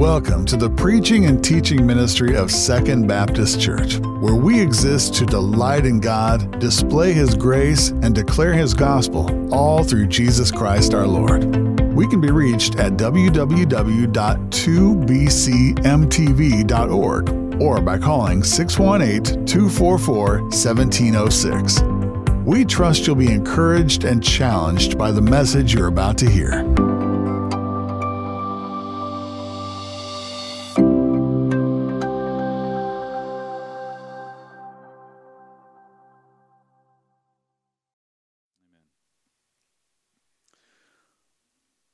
Welcome to the preaching and teaching ministry of Second Baptist Church, where we exist to delight in God, display His grace, and declare His gospel, all through Jesus Christ our Lord. We can be reached at www.2bcmtv.org or by calling 618 244 1706. We trust you'll be encouraged and challenged by the message you're about to hear.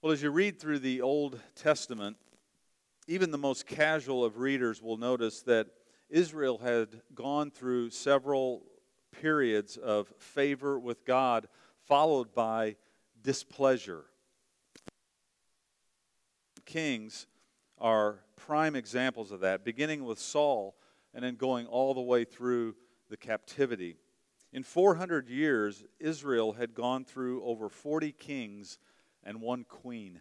Well, as you read through the Old Testament, even the most casual of readers will notice that Israel had gone through several periods of favor with God, followed by displeasure. Kings are prime examples of that, beginning with Saul and then going all the way through the captivity. In 400 years, Israel had gone through over 40 kings and one queen.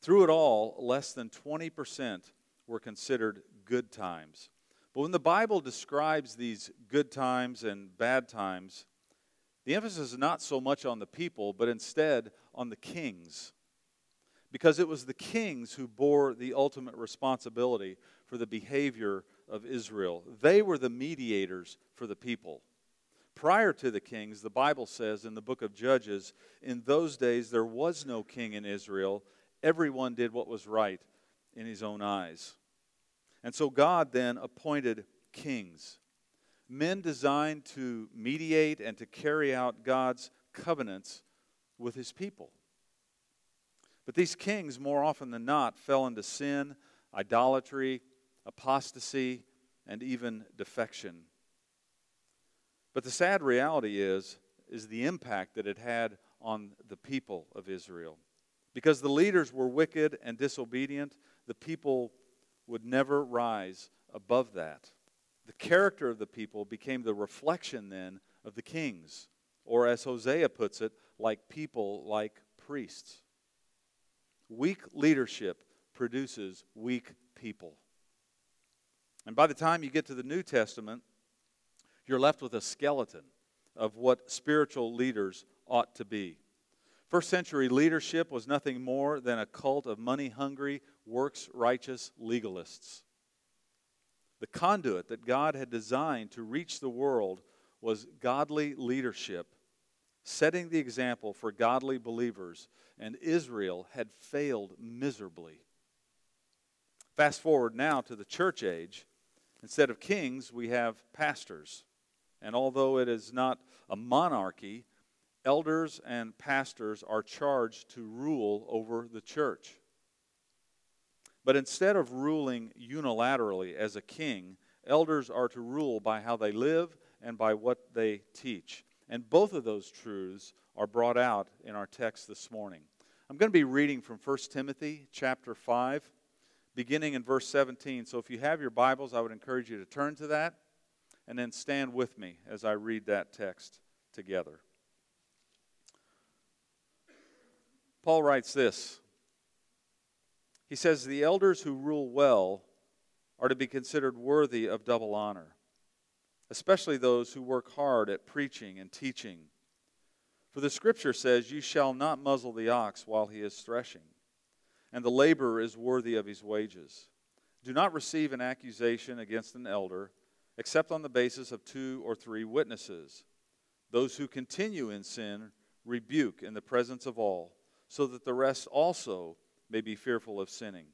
Through it all, less than 20% were considered good times. But when the Bible describes these good times and bad times, the emphasis is not so much on the people, but instead on the kings. Because it was the kings who bore the ultimate responsibility for the behavior of Israel. They were the mediators for the people. Prior to the kings, the Bible says in the book of Judges, in those days there was no king in Israel. Everyone did what was right in his own eyes. And so God then appointed kings, men designed to mediate and to carry out God's covenants with his people. But these kings, more often than not, fell into sin, idolatry, apostasy, and even defection. But the sad reality is, is the impact that it had on the people of Israel. Because the leaders were wicked and disobedient, the people would never rise above that. The character of the people became the reflection then of the kings, or as Hosea puts it, like people, like priests. Weak leadership produces weak people. And by the time you get to the New Testament, you're left with a skeleton of what spiritual leaders ought to be. First century leadership was nothing more than a cult of money hungry, works righteous legalists. The conduit that God had designed to reach the world was godly leadership, setting the example for godly believers, and Israel had failed miserably. Fast forward now to the church age. Instead of kings, we have pastors. And although it is not a monarchy, elders and pastors are charged to rule over the church. But instead of ruling unilaterally as a king, elders are to rule by how they live and by what they teach. And both of those truths are brought out in our text this morning. I'm going to be reading from 1 Timothy chapter 5, beginning in verse 17. So if you have your Bibles, I would encourage you to turn to that and then stand with me as I read that text together. Paul writes this He says, The elders who rule well are to be considered worthy of double honor, especially those who work hard at preaching and teaching. For the scripture says, You shall not muzzle the ox while he is threshing, and the laborer is worthy of his wages. Do not receive an accusation against an elder except on the basis of two or three witnesses. Those who continue in sin rebuke in the presence of all, so that the rest also may be fearful of sinning.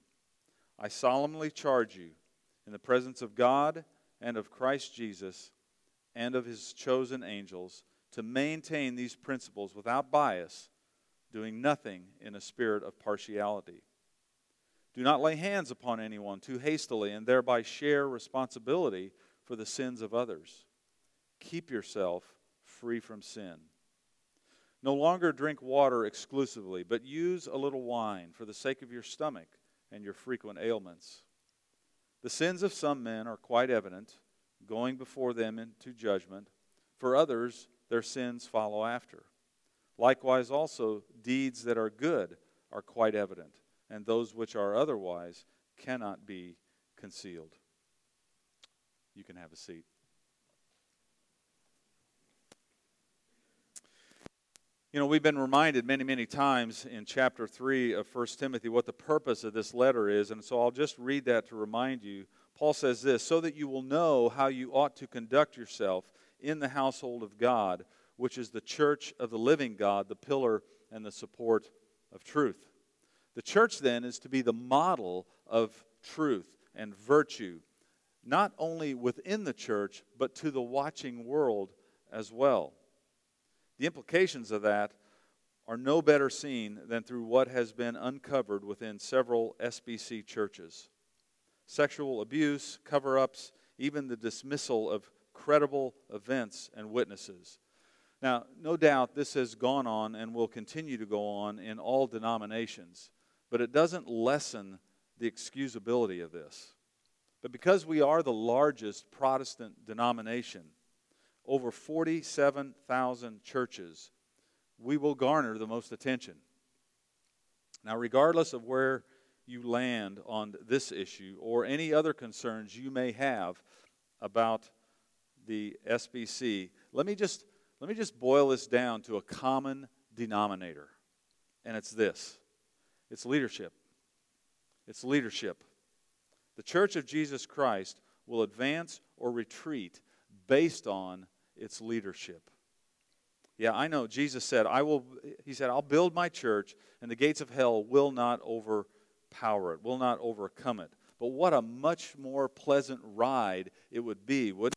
I solemnly charge you, in the presence of God and of Christ Jesus and of his chosen angels, to maintain these principles without bias, doing nothing in a spirit of partiality. Do not lay hands upon anyone too hastily and thereby share responsibility for the sins of others. Keep yourself free from sin. No longer drink water exclusively, but use a little wine for the sake of your stomach and your frequent ailments. The sins of some men are quite evident, going before them into judgment. For others, their sins follow after. Likewise, also, deeds that are good are quite evident, and those which are otherwise cannot be concealed. You can have a seat. You know, we've been reminded many, many times in chapter 3 of 1 Timothy what the purpose of this letter is, and so I'll just read that to remind you. Paul says this so that you will know how you ought to conduct yourself in the household of God, which is the church of the living God, the pillar and the support of truth. The church, then, is to be the model of truth and virtue, not only within the church, but to the watching world as well. The implications of that are no better seen than through what has been uncovered within several SBC churches sexual abuse, cover ups, even the dismissal of credible events and witnesses. Now, no doubt this has gone on and will continue to go on in all denominations, but it doesn't lessen the excusability of this. But because we are the largest Protestant denomination, over 47,000 churches, we will garner the most attention. Now, regardless of where you land on this issue or any other concerns you may have about the SBC, let me just let me just boil this down to a common denominator. And it's this. It's leadership. It's leadership. The Church of Jesus Christ will advance or retreat based on its leadership. Yeah, I know. Jesus said, I will, he said, I'll build my church, and the gates of hell will not overpower it, will not overcome it. But what a much more pleasant ride it would be, would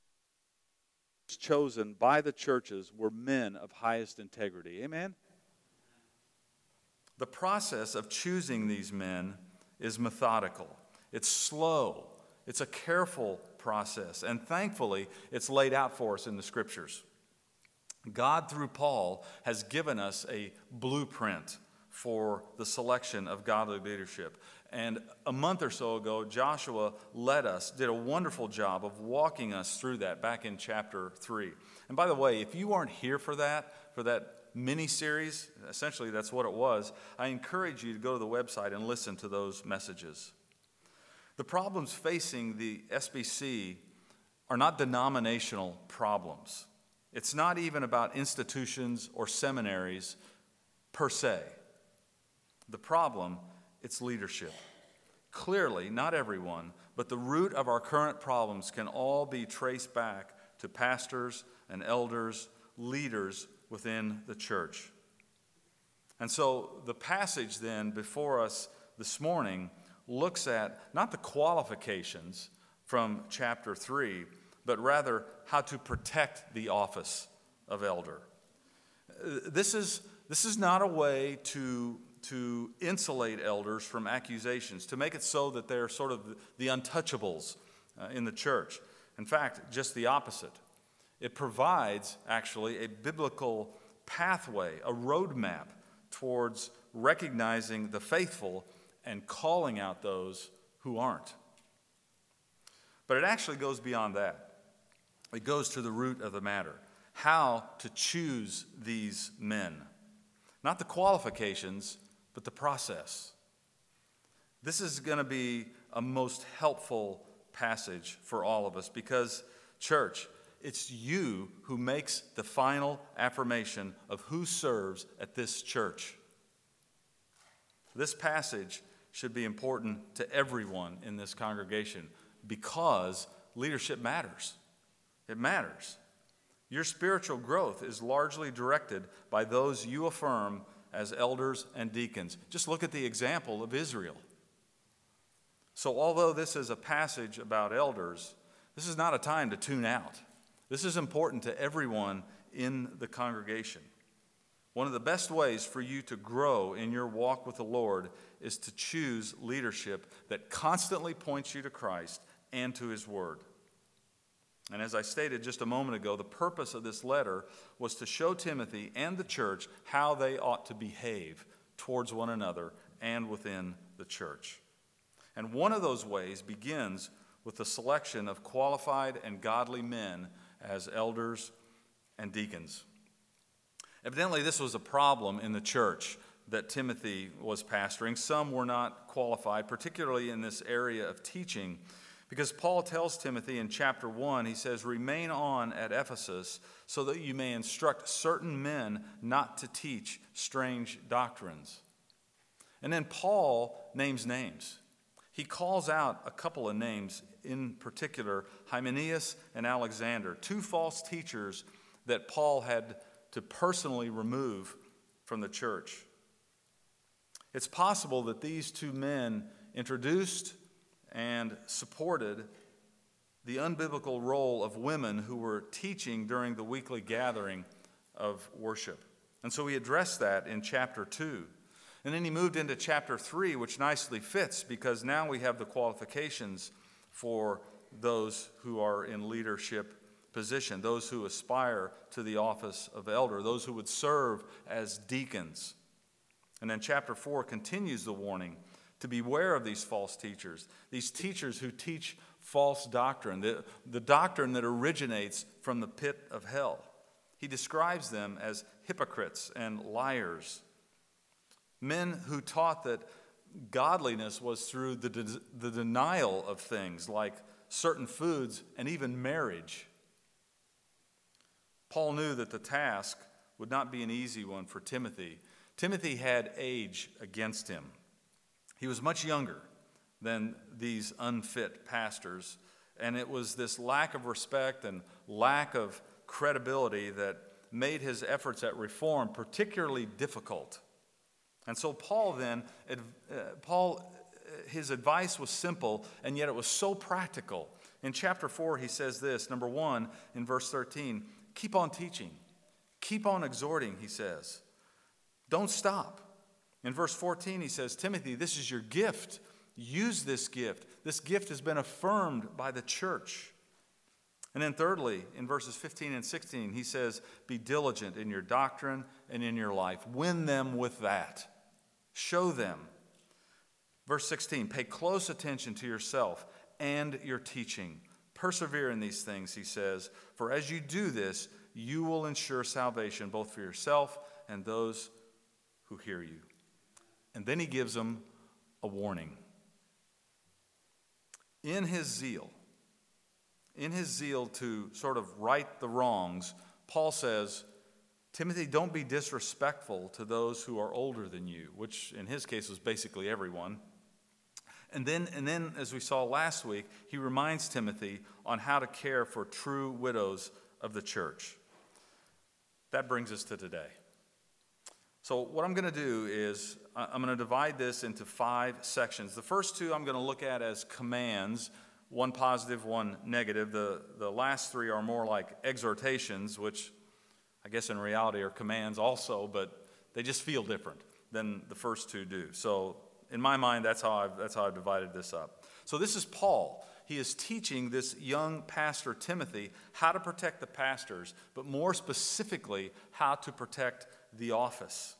chosen by the churches were men of highest integrity. Amen? The process of choosing these men is methodical. It's slow. It's a careful process. And thankfully, it's laid out for us in the scriptures. God, through Paul, has given us a blueprint for the selection of godly leadership. And a month or so ago, Joshua led us, did a wonderful job of walking us through that back in chapter 3. And by the way, if you aren't here for that, for that mini series, essentially that's what it was, I encourage you to go to the website and listen to those messages. The problems facing the SBC are not denominational problems. It's not even about institutions or seminaries per se. The problem, it's leadership. Clearly, not everyone, but the root of our current problems can all be traced back to pastors and elders, leaders within the church. And so the passage then before us this morning looks at not the qualifications from chapter 3, but rather how to protect the office of elder. This is, this is not a way to, to insulate elders from accusations, to make it so that they're sort of the untouchables uh, in the church. In fact, just the opposite. It provides actually a biblical pathway, a roadmap towards recognizing the faithful and calling out those who aren't. But it actually goes beyond that. It goes to the root of the matter how to choose these men. Not the qualifications, but the process. This is going to be a most helpful passage for all of us because, church, it's you who makes the final affirmation of who serves at this church. This passage should be important to everyone in this congregation because leadership matters. It matters. Your spiritual growth is largely directed by those you affirm as elders and deacons. Just look at the example of Israel. So, although this is a passage about elders, this is not a time to tune out. This is important to everyone in the congregation. One of the best ways for you to grow in your walk with the Lord is to choose leadership that constantly points you to Christ and to His Word. And as I stated just a moment ago, the purpose of this letter was to show Timothy and the church how they ought to behave towards one another and within the church. And one of those ways begins with the selection of qualified and godly men as elders and deacons. Evidently, this was a problem in the church that Timothy was pastoring. Some were not qualified, particularly in this area of teaching, because Paul tells Timothy in chapter 1, he says, Remain on at Ephesus so that you may instruct certain men not to teach strange doctrines. And then Paul names names. He calls out a couple of names, in particular, Hymenaeus and Alexander, two false teachers that Paul had to personally remove from the church. It's possible that these two men introduced and supported the unbiblical role of women who were teaching during the weekly gathering of worship. And so he addressed that in chapter 2. And then he moved into chapter 3, which nicely fits because now we have the qualifications for those who are in leadership position, those who aspire to the office of elder, those who would serve as deacons. And then chapter 4 continues the warning to beware of these false teachers, these teachers who teach false doctrine, the, the doctrine that originates from the pit of hell. He describes them as hypocrites and liars, men who taught that godliness was through the, de- the denial of things like certain foods and even marriage. Paul knew that the task would not be an easy one for Timothy. Timothy had age against him. He was much younger than these unfit pastors. And it was this lack of respect and lack of credibility that made his efforts at reform particularly difficult. And so Paul then, uh, Paul, uh, his advice was simple, and yet it was so practical. In chapter 4, he says this number one, in verse 13, keep on teaching, keep on exhorting, he says. Don't stop. In verse 14, he says, Timothy, this is your gift. Use this gift. This gift has been affirmed by the church. And then, thirdly, in verses 15 and 16, he says, Be diligent in your doctrine and in your life. Win them with that. Show them. Verse 16, pay close attention to yourself and your teaching. Persevere in these things, he says, for as you do this, you will ensure salvation both for yourself and those who hear you. And then he gives them a warning in his zeal, in his zeal to sort of right the wrongs, Paul says, Timothy, don't be disrespectful to those who are older than you, which in his case was basically everyone. And then, and then, as we saw last week, he reminds Timothy on how to care for true widows of the church. That brings us to today. So, what I'm going to do is I'm going to divide this into five sections. The first two I'm going to look at as commands one positive, one negative. The, the last three are more like exhortations, which I guess in reality are commands also, but they just feel different than the first two do. So, in my mind, that's how I've, that's how I've divided this up. So, this is Paul. He is teaching this young pastor, Timothy, how to protect the pastors, but more specifically, how to protect the office.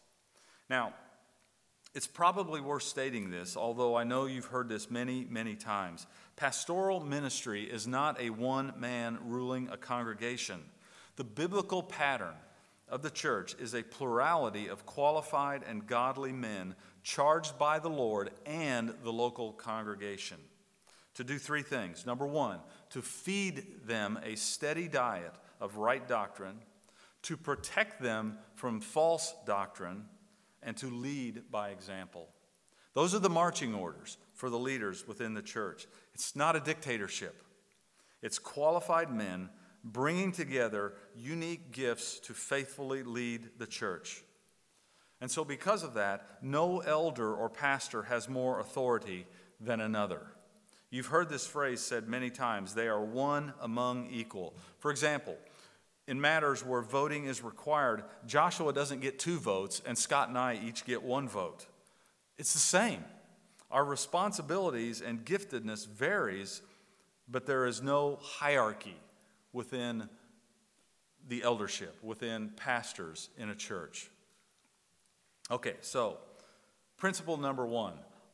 Now, it's probably worth stating this, although I know you've heard this many, many times. Pastoral ministry is not a one man ruling a congregation. The biblical pattern of the church is a plurality of qualified and godly men charged by the Lord and the local congregation to do three things. Number one, to feed them a steady diet of right doctrine to protect them from false doctrine, and to lead by example. Those are the marching orders for the leaders within the church. It's not a dictatorship, it's qualified men bringing together unique gifts to faithfully lead the church. And so, because of that, no elder or pastor has more authority than another. You've heard this phrase said many times they are one among equal. For example, in matters where voting is required, Joshua doesn't get two votes and Scott and I each get one vote. It's the same. Our responsibilities and giftedness varies, but there is no hierarchy within the eldership, within pastors in a church. Okay, so principle number one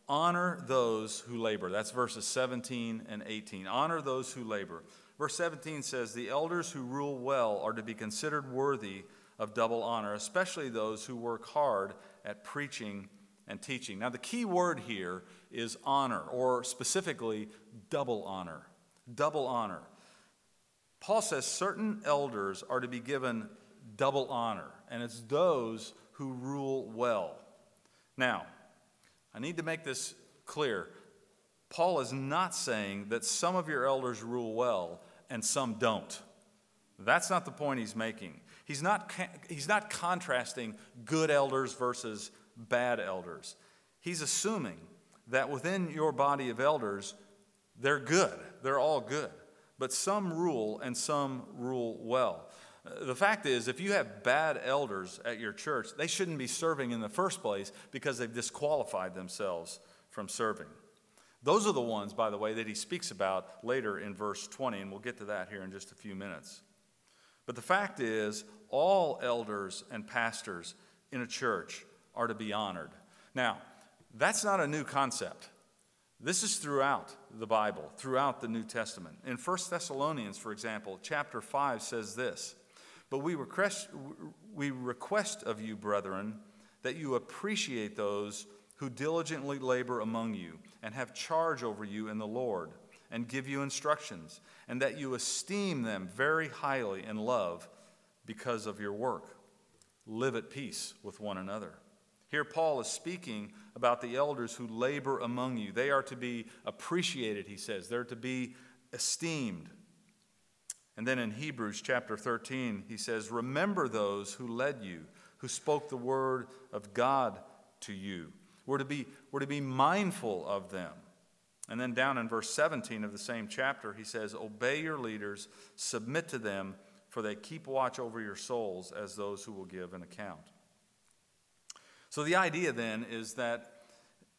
honor those who labor. That's verses 17 and 18. Honor those who labor. Verse 17 says, The elders who rule well are to be considered worthy of double honor, especially those who work hard at preaching and teaching. Now, the key word here is honor, or specifically, double honor. Double honor. Paul says certain elders are to be given double honor, and it's those who rule well. Now, I need to make this clear. Paul is not saying that some of your elders rule well and some don't. That's not the point he's making. He's not, he's not contrasting good elders versus bad elders. He's assuming that within your body of elders, they're good. They're all good. But some rule and some rule well. The fact is, if you have bad elders at your church, they shouldn't be serving in the first place because they've disqualified themselves from serving. Those are the ones, by the way, that he speaks about later in verse 20, and we'll get to that here in just a few minutes. But the fact is, all elders and pastors in a church are to be honored. Now, that's not a new concept. This is throughout the Bible, throughout the New Testament. In 1 Thessalonians, for example, chapter 5 says this But we request, we request of you, brethren, that you appreciate those who diligently labor among you and have charge over you in the Lord and give you instructions, and that you esteem them very highly in love because of your work. Live at peace with one another. Here, Paul is speaking about the elders who labor among you. They are to be appreciated, he says, they're to be esteemed. And then in Hebrews chapter 13, he says, Remember those who led you, who spoke the word of God to you. We're to be, we're to be mindful of them. And then down in verse 17 of the same chapter, he says, Obey your leaders, submit to them, for they keep watch over your souls as those who will give an account. So the idea then is that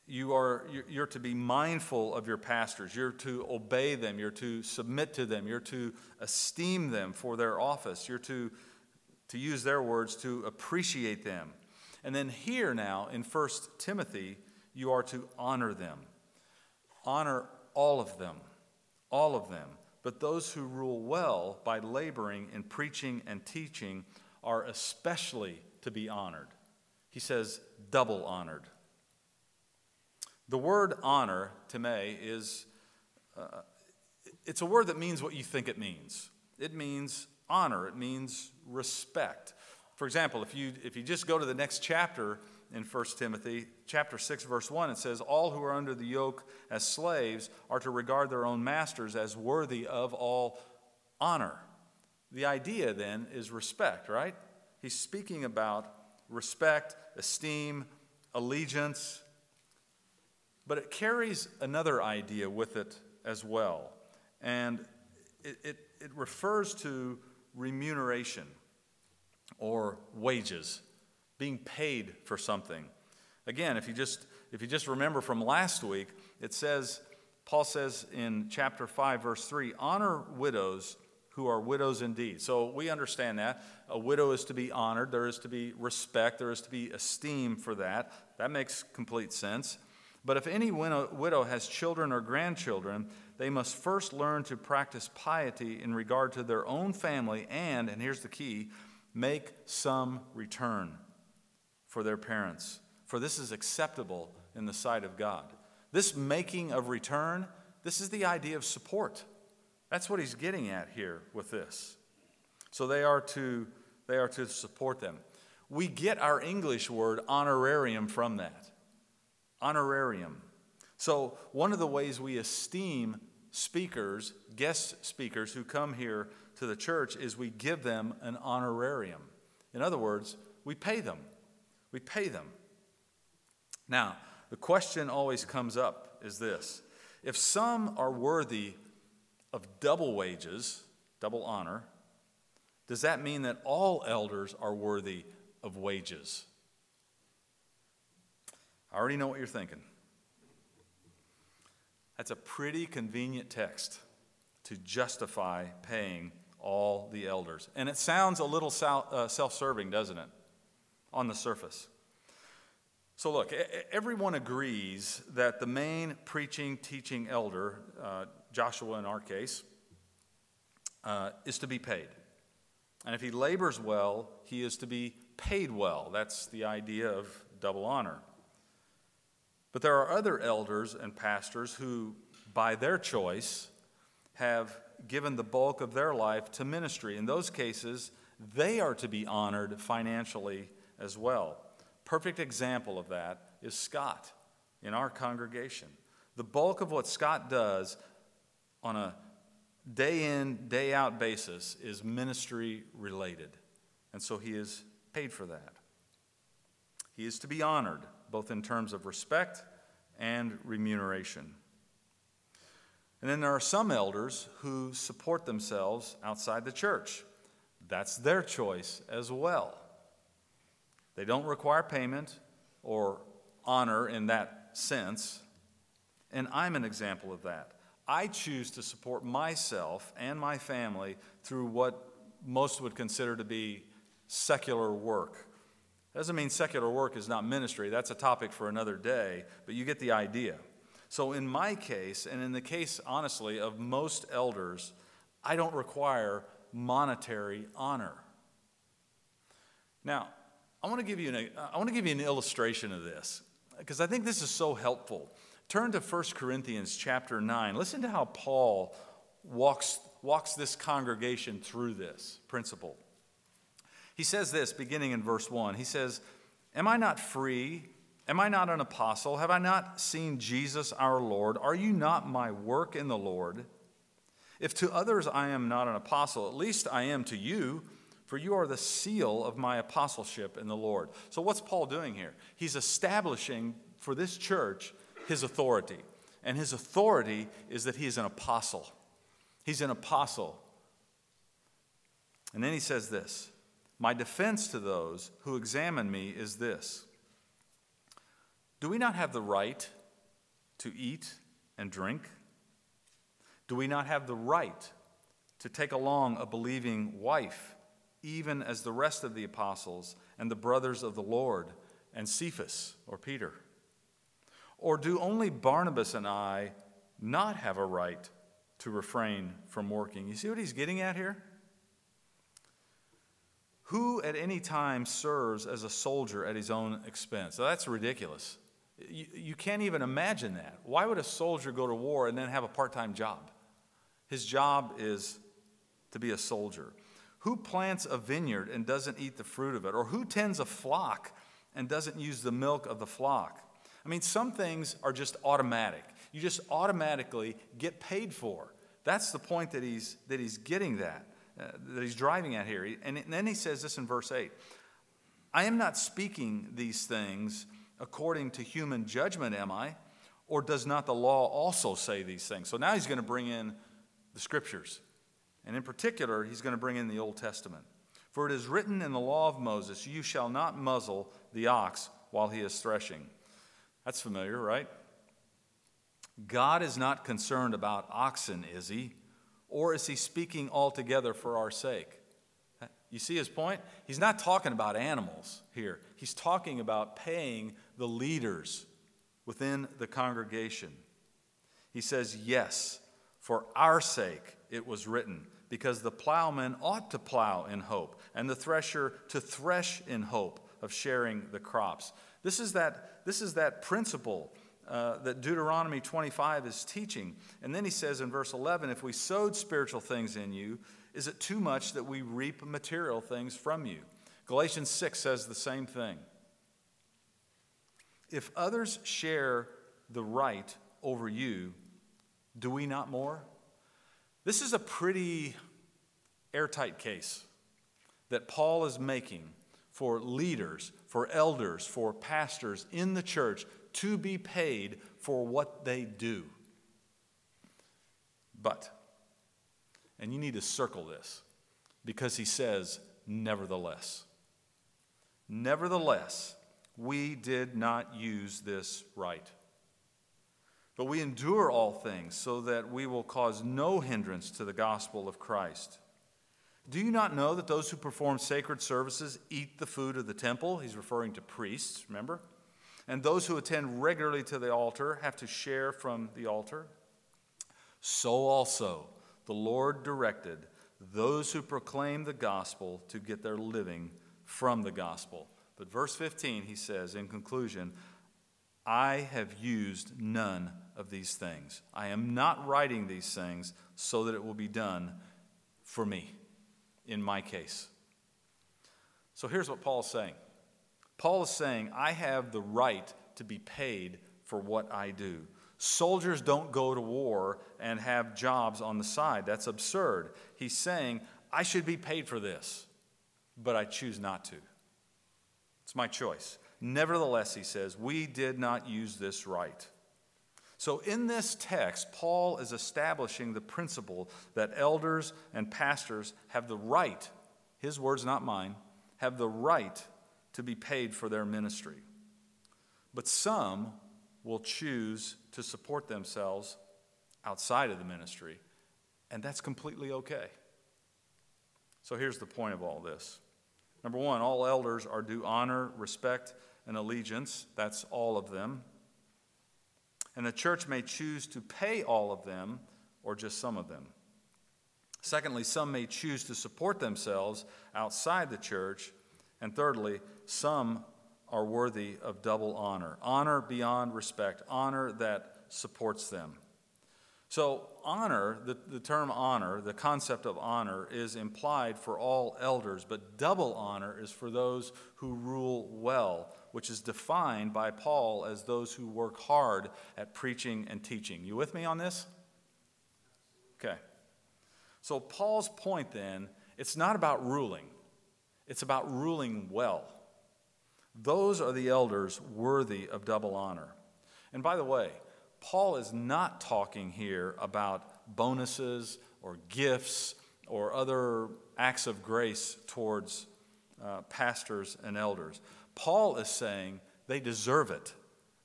you are you're to be mindful of your pastors. You're to obey them. You're to submit to them. You're to esteem them for their office. You're to to use their words to appreciate them and then here now in 1 timothy you are to honor them honor all of them all of them but those who rule well by laboring in preaching and teaching are especially to be honored he says, double honored. The word honor, me, is uh, it's a word that means what you think it means. It means honor, it means respect. For example, if you, if you just go to the next chapter in 1 Timothy, chapter 6, verse 1, it says, All who are under the yoke as slaves are to regard their own masters as worthy of all honor. The idea then is respect, right? He's speaking about respect, esteem, allegiance. But it carries another idea with it as well. And it, it, it refers to remuneration or wages, being paid for something. Again, if you just if you just remember from last week, it says Paul says in chapter 5 verse 3, honor widows who are widows indeed. So we understand that. A widow is to be honored, there is to be respect, there is to be esteem for that. That makes complete sense. But if any widow has children or grandchildren, they must first learn to practice piety in regard to their own family and, and here's the key, make some return for their parents. For this is acceptable in the sight of God. This making of return, this is the idea of support. That's what he's getting at here with this. So they are to, they are to support them. We get our English word honorarium from that. Honorarium. So, one of the ways we esteem speakers, guest speakers who come here to the church, is we give them an honorarium. In other words, we pay them. We pay them. Now, the question always comes up is this if some are worthy of double wages, double honor, does that mean that all elders are worthy of wages? I already know what you're thinking. That's a pretty convenient text to justify paying all the elders. And it sounds a little uh, self serving, doesn't it, on the surface? So, look, everyone agrees that the main preaching, teaching elder, uh, Joshua in our case, uh, is to be paid. And if he labors well, he is to be paid well. That's the idea of double honor. But there are other elders and pastors who, by their choice, have given the bulk of their life to ministry. In those cases, they are to be honored financially as well. Perfect example of that is Scott in our congregation. The bulk of what Scott does on a day in, day out basis is ministry related. And so he is paid for that. He is to be honored, both in terms of respect and remuneration. And then there are some elders who support themselves outside the church. That's their choice as well. They don't require payment or honor in that sense. And I'm an example of that. I choose to support myself and my family through what most would consider to be secular work. Doesn't mean secular work is not ministry. That's a topic for another day, but you get the idea. So, in my case, and in the case, honestly, of most elders, I don't require monetary honor. Now, I want to give you an, I want to give you an illustration of this because I think this is so helpful. Turn to 1 Corinthians chapter 9. Listen to how Paul walks, walks this congregation through this principle. He says this beginning in verse 1. He says, Am I not free? Am I not an apostle? Have I not seen Jesus our Lord? Are you not my work in the Lord? If to others I am not an apostle, at least I am to you, for you are the seal of my apostleship in the Lord. So, what's Paul doing here? He's establishing for this church his authority. And his authority is that he is an apostle. He's an apostle. And then he says this My defense to those who examine me is this Do we not have the right to eat and drink? Do we not have the right to take along a believing wife, even as the rest of the apostles and the brothers of the Lord and Cephas or Peter? Or do only Barnabas and I not have a right to refrain from working? You see what he's getting at here? Who at any time serves as a soldier at his own expense? Now, that's ridiculous. You, you can't even imagine that. Why would a soldier go to war and then have a part time job? His job is to be a soldier. Who plants a vineyard and doesn't eat the fruit of it? Or who tends a flock and doesn't use the milk of the flock? I mean, some things are just automatic. You just automatically get paid for. That's the point that he's, that he's getting that, uh, that he's driving at here. And, and then he says this in verse 8 I am not speaking these things according to human judgment, am I? Or does not the law also say these things? So now he's going to bring in the scriptures. And in particular, he's going to bring in the Old Testament. For it is written in the law of Moses, You shall not muzzle the ox while he is threshing. That's familiar, right? God is not concerned about oxen, is he? Or is he speaking altogether for our sake? You see his point? He's not talking about animals here. He's talking about paying the leaders within the congregation. He says, Yes, for our sake it was written, because the plowman ought to plow in hope, and the thresher to thresh in hope of sharing the crops. This is that, this is that principle uh, that Deuteronomy 25 is teaching. And then he says in verse 11 if we sowed spiritual things in you, is it too much that we reap material things from you? Galatians 6 says the same thing. If others share the right over you, do we not more? This is a pretty airtight case that Paul is making for leaders, for elders, for pastors in the church to be paid for what they do. But, and you need to circle this because he says, nevertheless. Nevertheless, we did not use this right. But we endure all things so that we will cause no hindrance to the gospel of Christ. Do you not know that those who perform sacred services eat the food of the temple? He's referring to priests, remember? And those who attend regularly to the altar have to share from the altar. So also, the Lord directed those who proclaim the gospel to get their living from the gospel. But verse 15, he says, in conclusion, I have used none of these things. I am not writing these things so that it will be done for me, in my case. So here's what Paul's saying Paul is saying, I have the right to be paid for what I do. Soldiers don't go to war and have jobs on the side. That's absurd. He's saying, I should be paid for this, but I choose not to. It's my choice. Nevertheless, he says, we did not use this right. So, in this text, Paul is establishing the principle that elders and pastors have the right, his words, not mine, have the right to be paid for their ministry. But some will choose to support themselves outside of the ministry, and that's completely okay. So, here's the point of all this. Number one, all elders are due honor, respect, and allegiance. That's all of them. And the church may choose to pay all of them or just some of them. Secondly, some may choose to support themselves outside the church. And thirdly, some are worthy of double honor honor beyond respect, honor that supports them. So, honor, the, the term honor, the concept of honor, is implied for all elders, but double honor is for those who rule well, which is defined by Paul as those who work hard at preaching and teaching. You with me on this? Okay. So, Paul's point then, it's not about ruling, it's about ruling well. Those are the elders worthy of double honor. And by the way, Paul is not talking here about bonuses or gifts or other acts of grace towards uh, pastors and elders. Paul is saying they deserve it,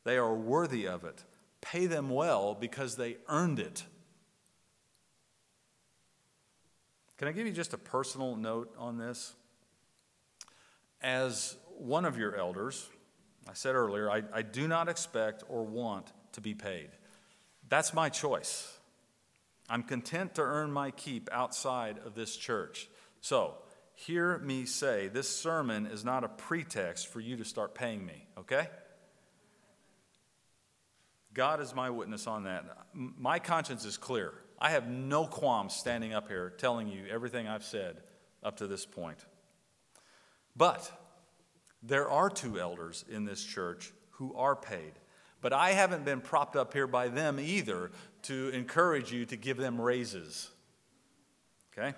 they are worthy of it. Pay them well because they earned it. Can I give you just a personal note on this? As one of your elders, I said earlier, I, I do not expect or want to be paid. That's my choice. I'm content to earn my keep outside of this church. So, hear me say this sermon is not a pretext for you to start paying me, okay? God is my witness on that. My conscience is clear. I have no qualms standing up here telling you everything I've said up to this point. But there are two elders in this church who are paid. But I haven't been propped up here by them either to encourage you to give them raises. Okay?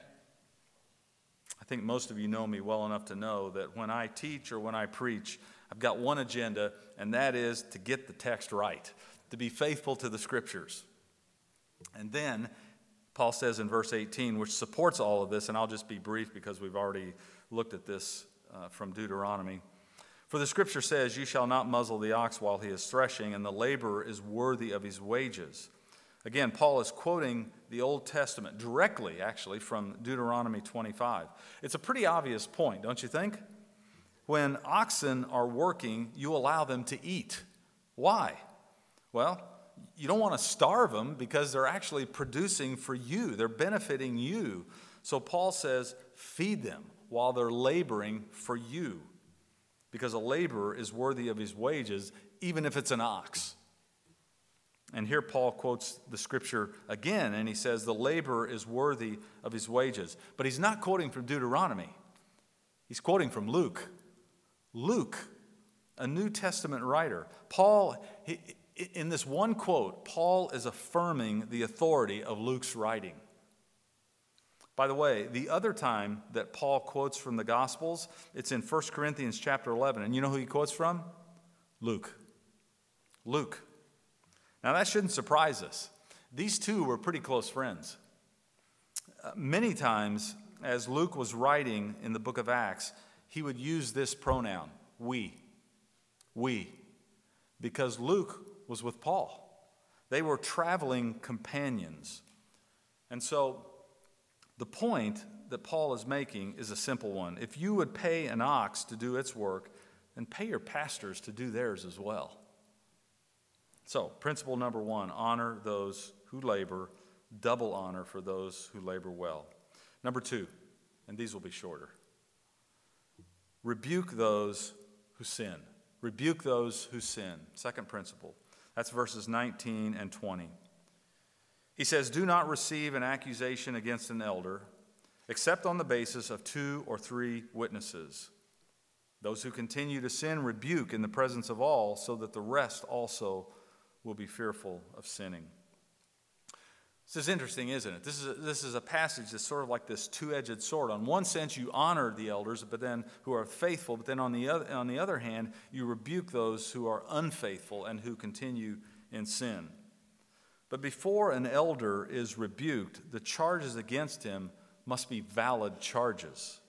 I think most of you know me well enough to know that when I teach or when I preach, I've got one agenda, and that is to get the text right, to be faithful to the scriptures. And then Paul says in verse 18, which supports all of this, and I'll just be brief because we've already looked at this uh, from Deuteronomy. For the scripture says, You shall not muzzle the ox while he is threshing, and the laborer is worthy of his wages. Again, Paul is quoting the Old Testament directly, actually, from Deuteronomy 25. It's a pretty obvious point, don't you think? When oxen are working, you allow them to eat. Why? Well, you don't want to starve them because they're actually producing for you, they're benefiting you. So Paul says, feed them while they're laboring for you because a laborer is worthy of his wages, even if it's an ox. And here Paul quotes the scripture again, and he says, The laborer is worthy of his wages. But he's not quoting from Deuteronomy, he's quoting from Luke. Luke, a New Testament writer. Paul, he, in this one quote, Paul is affirming the authority of Luke's writing. By the way, the other time that Paul quotes from the Gospels, it's in 1 Corinthians chapter 11. And you know who he quotes from? Luke. Luke. Now, that shouldn't surprise us. These two were pretty close friends. Uh, many times, as Luke was writing in the book of Acts, he would use this pronoun, we. We. Because Luke was with Paul. They were traveling companions. And so the point that Paul is making is a simple one. If you would pay an ox to do its work, then pay your pastors to do theirs as well. So, principle number one honor those who labor, double honor for those who labor well. Number two, and these will be shorter rebuke those who sin. Rebuke those who sin. Second principle. That's verses 19 and 20. He says, Do not receive an accusation against an elder except on the basis of two or three witnesses. Those who continue to sin rebuke in the presence of all, so that the rest also will be fearful of sinning. This is interesting, isn't it? This is a, this is a passage that's sort of like this two-edged sword. On one sense, you honor the elders, but then who are faithful. But then on the other, on the other hand, you rebuke those who are unfaithful and who continue in sin. But before an elder is rebuked, the charges against him must be valid charges.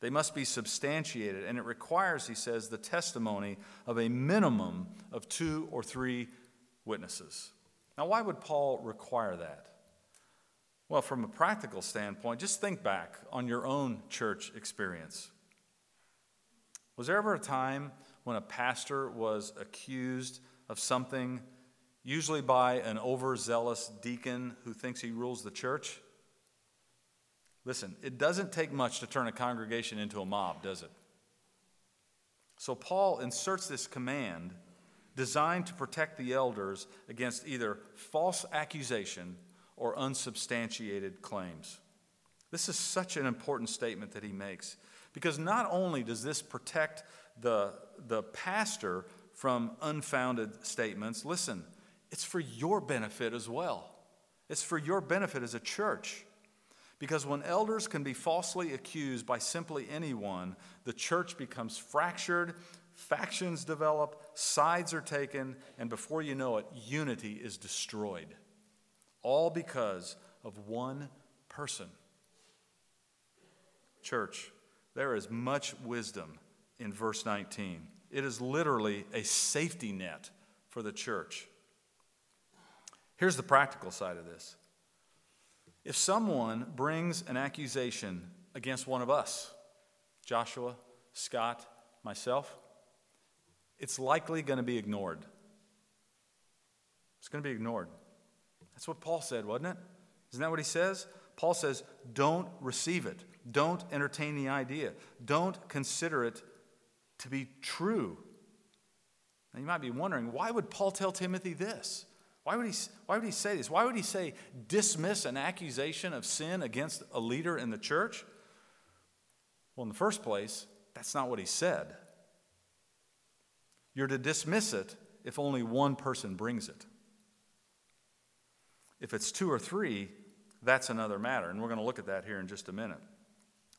They must be substantiated, and it requires, he says, the testimony of a minimum of two or three witnesses. Now, why would Paul require that? Well, from a practical standpoint, just think back on your own church experience. Was there ever a time when a pastor was accused of something, usually by an overzealous deacon who thinks he rules the church? Listen, it doesn't take much to turn a congregation into a mob, does it? So Paul inserts this command designed to protect the elders against either false accusation or unsubstantiated claims. This is such an important statement that he makes because not only does this protect the, the pastor from unfounded statements, listen, it's for your benefit as well. It's for your benefit as a church. Because when elders can be falsely accused by simply anyone, the church becomes fractured, factions develop, sides are taken, and before you know it, unity is destroyed. All because of one person. Church, there is much wisdom in verse 19. It is literally a safety net for the church. Here's the practical side of this if someone brings an accusation against one of us, Joshua, Scott, myself, it's likely going to be ignored. It's going to be ignored. That's what Paul said, wasn't it? Isn't that what he says? Paul says, don't receive it. Don't entertain the idea. Don't consider it to be true. Now you might be wondering, why would Paul tell Timothy this? Why would, he, why would he say this? Why would he say dismiss an accusation of sin against a leader in the church? Well, in the first place, that's not what he said. You're to dismiss it if only one person brings it. If it's two or three, that's another matter, and we're going to look at that here in just a minute.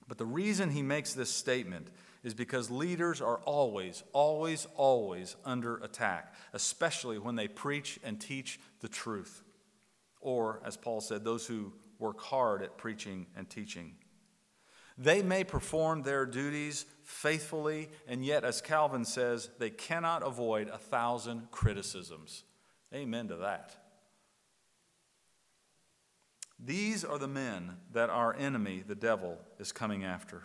But the reason he makes this statement is because leaders are always, always, always under attack, especially when they preach and teach the truth. Or, as Paul said, those who work hard at preaching and teaching. They may perform their duties faithfully, and yet, as Calvin says, they cannot avoid a thousand criticisms. Amen to that. These are the men that our enemy, the devil, is coming after.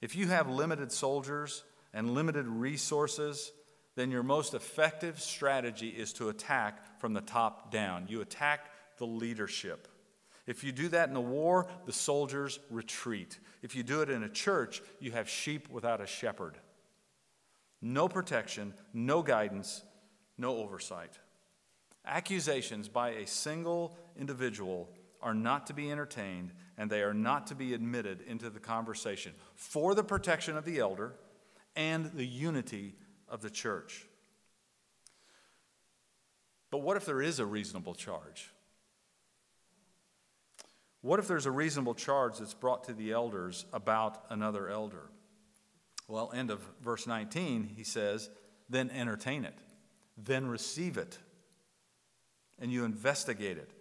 If you have limited soldiers and limited resources, then your most effective strategy is to attack from the top down. You attack the leadership. If you do that in a war, the soldiers retreat. If you do it in a church, you have sheep without a shepherd. No protection, no guidance, no oversight. Accusations by a single individual are not to be entertained and they are not to be admitted into the conversation for the protection of the elder and the unity of the church. But what if there is a reasonable charge? What if there's a reasonable charge that's brought to the elders about another elder? Well, end of verse 19, he says, then entertain it, then receive it, and you investigate it.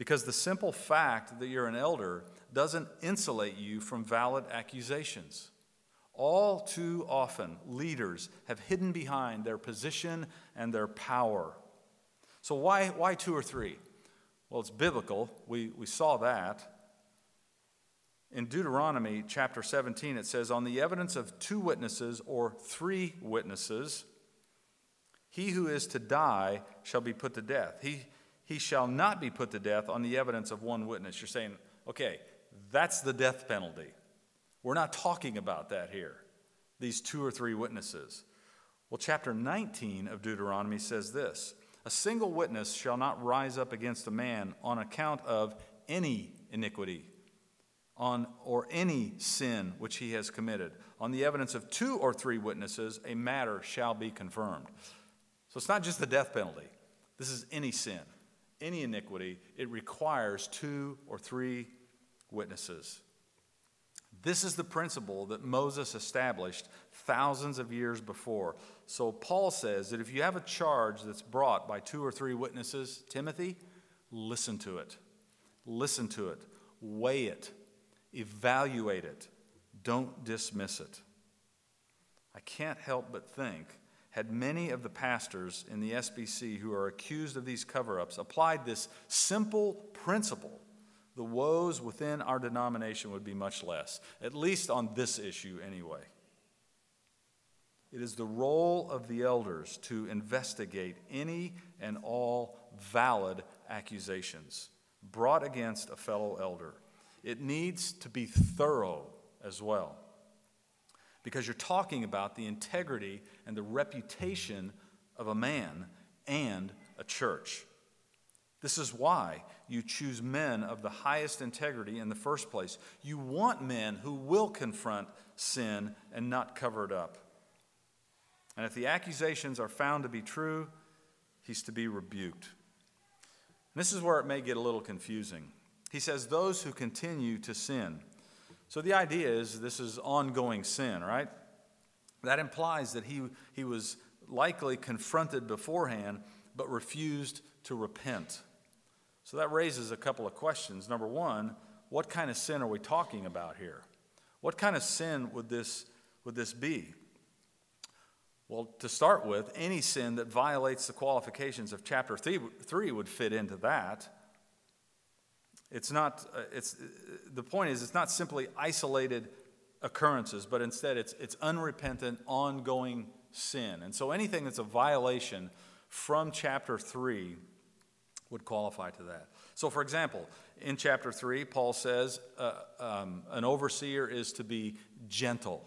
Because the simple fact that you're an elder doesn't insulate you from valid accusations. All too often, leaders have hidden behind their position and their power. So, why, why two or three? Well, it's biblical. We, we saw that. In Deuteronomy chapter 17, it says, On the evidence of two witnesses or three witnesses, he who is to die shall be put to death. He, he shall not be put to death on the evidence of one witness. You're saying, okay, that's the death penalty. We're not talking about that here. these two or three witnesses? Well, chapter 19 of Deuteronomy says this A single witness shall not rise up against a man on account of any iniquity on or any sin which he has committed. On the evidence of two or three witnesses, a matter shall be confirmed. So it's not just the death penalty. This is any sin, any iniquity. It requires two or three witnesses. This is the principle that Moses established thousands of years before. So Paul says that if you have a charge that's brought by two or three witnesses, Timothy, listen to it. Listen to it. Weigh it Evaluate it. Don't dismiss it. I can't help but think had many of the pastors in the SBC who are accused of these cover ups applied this simple principle, the woes within our denomination would be much less, at least on this issue anyway. It is the role of the elders to investigate any and all valid accusations brought against a fellow elder it needs to be thorough as well. Because you're talking about the integrity and the reputation of a man and a church. This is why you choose men of the highest integrity in the first place. You want men who will confront sin and not cover it up. And if the accusations are found to be true, he's to be rebuked. And this is where it may get a little confusing. He says, those who continue to sin. So the idea is this is ongoing sin, right? That implies that he, he was likely confronted beforehand but refused to repent. So that raises a couple of questions. Number one, what kind of sin are we talking about here? What kind of sin would this, would this be? Well, to start with, any sin that violates the qualifications of chapter three, 3 would fit into that. It's not, uh, it's, uh, the point is, it's not simply isolated occurrences, but instead it's, it's unrepentant, ongoing sin. And so anything that's a violation from chapter 3 would qualify to that. So, for example, in chapter 3, Paul says uh, um, an overseer is to be gentle.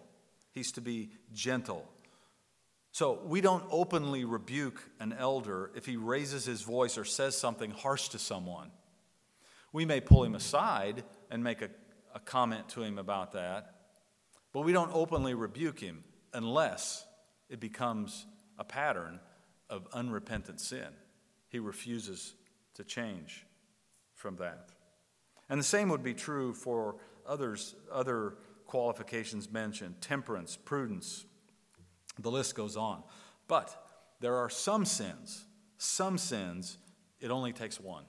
He's to be gentle. So, we don't openly rebuke an elder if he raises his voice or says something harsh to someone. We may pull him aside and make a, a comment to him about that, but we don't openly rebuke him unless it becomes a pattern of unrepentant sin. He refuses to change from that. And the same would be true for others, other qualifications mentioned temperance, prudence, the list goes on. But there are some sins, some sins, it only takes one.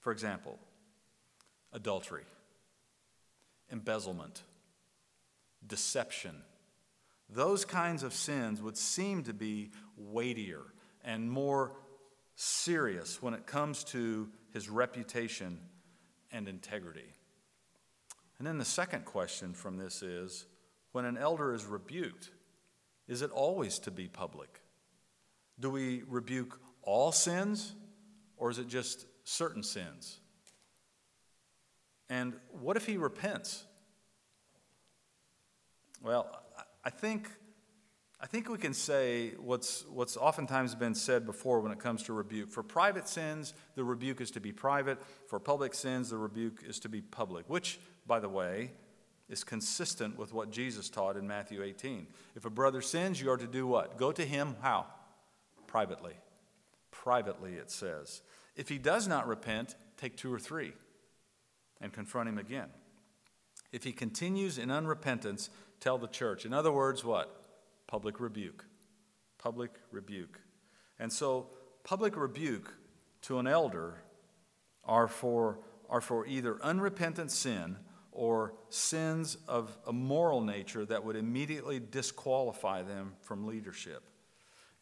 For example, adultery, embezzlement, deception. Those kinds of sins would seem to be weightier and more serious when it comes to his reputation and integrity. And then the second question from this is when an elder is rebuked, is it always to be public? Do we rebuke all sins, or is it just certain sins. And what if he repents? Well, I think, I think we can say what's, what's oftentimes been said before when it comes to rebuke. For private sins, the rebuke is to be private. For public sins, the rebuke is to be public, which, by the way, is consistent with what Jesus taught in Matthew 18. If a brother sins, you are to do what? Go to him how? Privately. Privately, it says. If he does not repent, take two or three and confront him again. If he continues in unrepentance, tell the church. In other words, what? Public rebuke. Public rebuke. And so, public rebuke to an elder are for, are for either unrepentant sin or sins of a moral nature that would immediately disqualify them from leadership.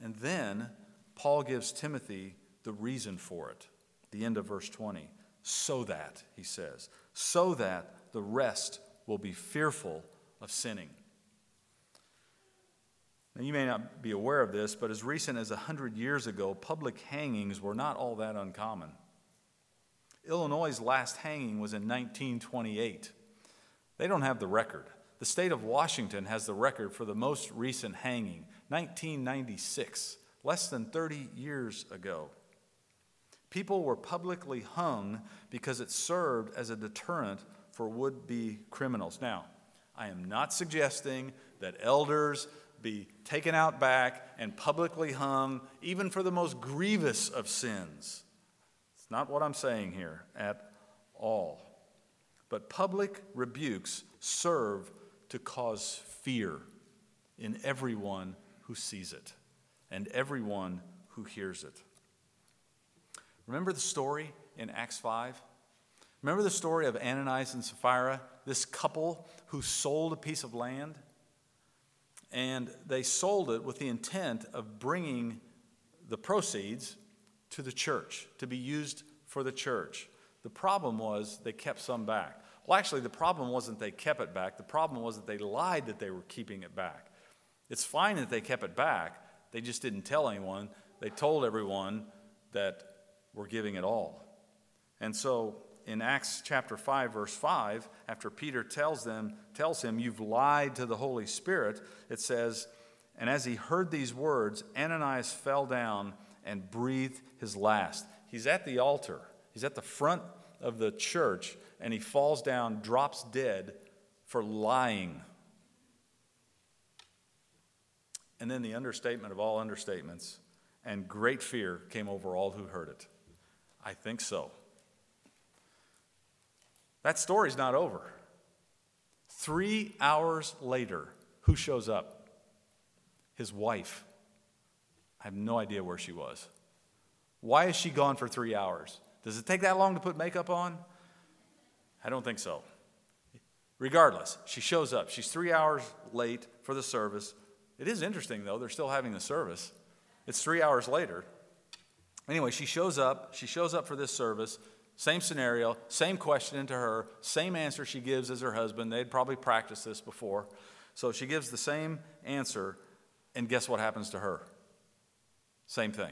And then Paul gives Timothy the reason for it. The end of verse 20. So that, he says, so that the rest will be fearful of sinning. Now, you may not be aware of this, but as recent as 100 years ago, public hangings were not all that uncommon. Illinois' last hanging was in 1928. They don't have the record, the state of Washington has the record for the most recent hanging, 1996, less than 30 years ago. People were publicly hung because it served as a deterrent for would be criminals. Now, I am not suggesting that elders be taken out back and publicly hung, even for the most grievous of sins. It's not what I'm saying here at all. But public rebukes serve to cause fear in everyone who sees it and everyone who hears it. Remember the story in Acts 5? Remember the story of Ananias and Sapphira, this couple who sold a piece of land? And they sold it with the intent of bringing the proceeds to the church, to be used for the church. The problem was they kept some back. Well, actually, the problem wasn't they kept it back. The problem was that they lied that they were keeping it back. It's fine that they kept it back, they just didn't tell anyone. They told everyone that we're giving it all. And so in Acts chapter 5 verse 5 after Peter tells them tells him you've lied to the Holy Spirit it says and as he heard these words Ananias fell down and breathed his last. He's at the altar. He's at the front of the church and he falls down drops dead for lying. And then the understatement of all understatements and great fear came over all who heard it I think so that story's not over. Three hours later, who shows up? His wife. I have no idea where she was. Why is she gone for three hours? Does it take that long to put makeup on? I don't think so. Regardless, she shows up. She's three hours late for the service. It is interesting, though, they're still having the service. It's three hours later. Anyway, she shows up. She shows up for this service. Same scenario, same question to her, same answer she gives as her husband. They'd probably practiced this before. So she gives the same answer, and guess what happens to her? Same thing.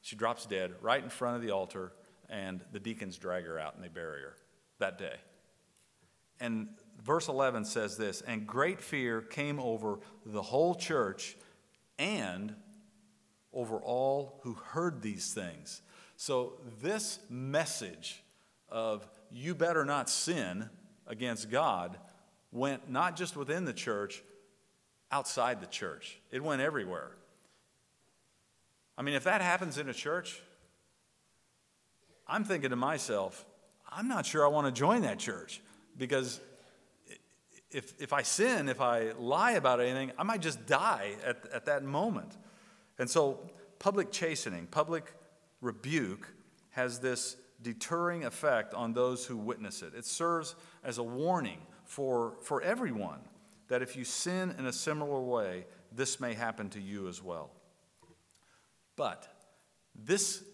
She drops dead right in front of the altar, and the deacons drag her out and they bury her that day. And verse 11 says this And great fear came over the whole church and over all who heard these things. So, this message of you better not sin against God went not just within the church, outside the church. It went everywhere. I mean, if that happens in a church, I'm thinking to myself, I'm not sure I want to join that church because if, if I sin, if I lie about anything, I might just die at, at that moment. And so, public chastening, public rebuke has this deterring effect on those who witness it. It serves as a warning for, for everyone that if you sin in a similar way, this may happen to you as well. But this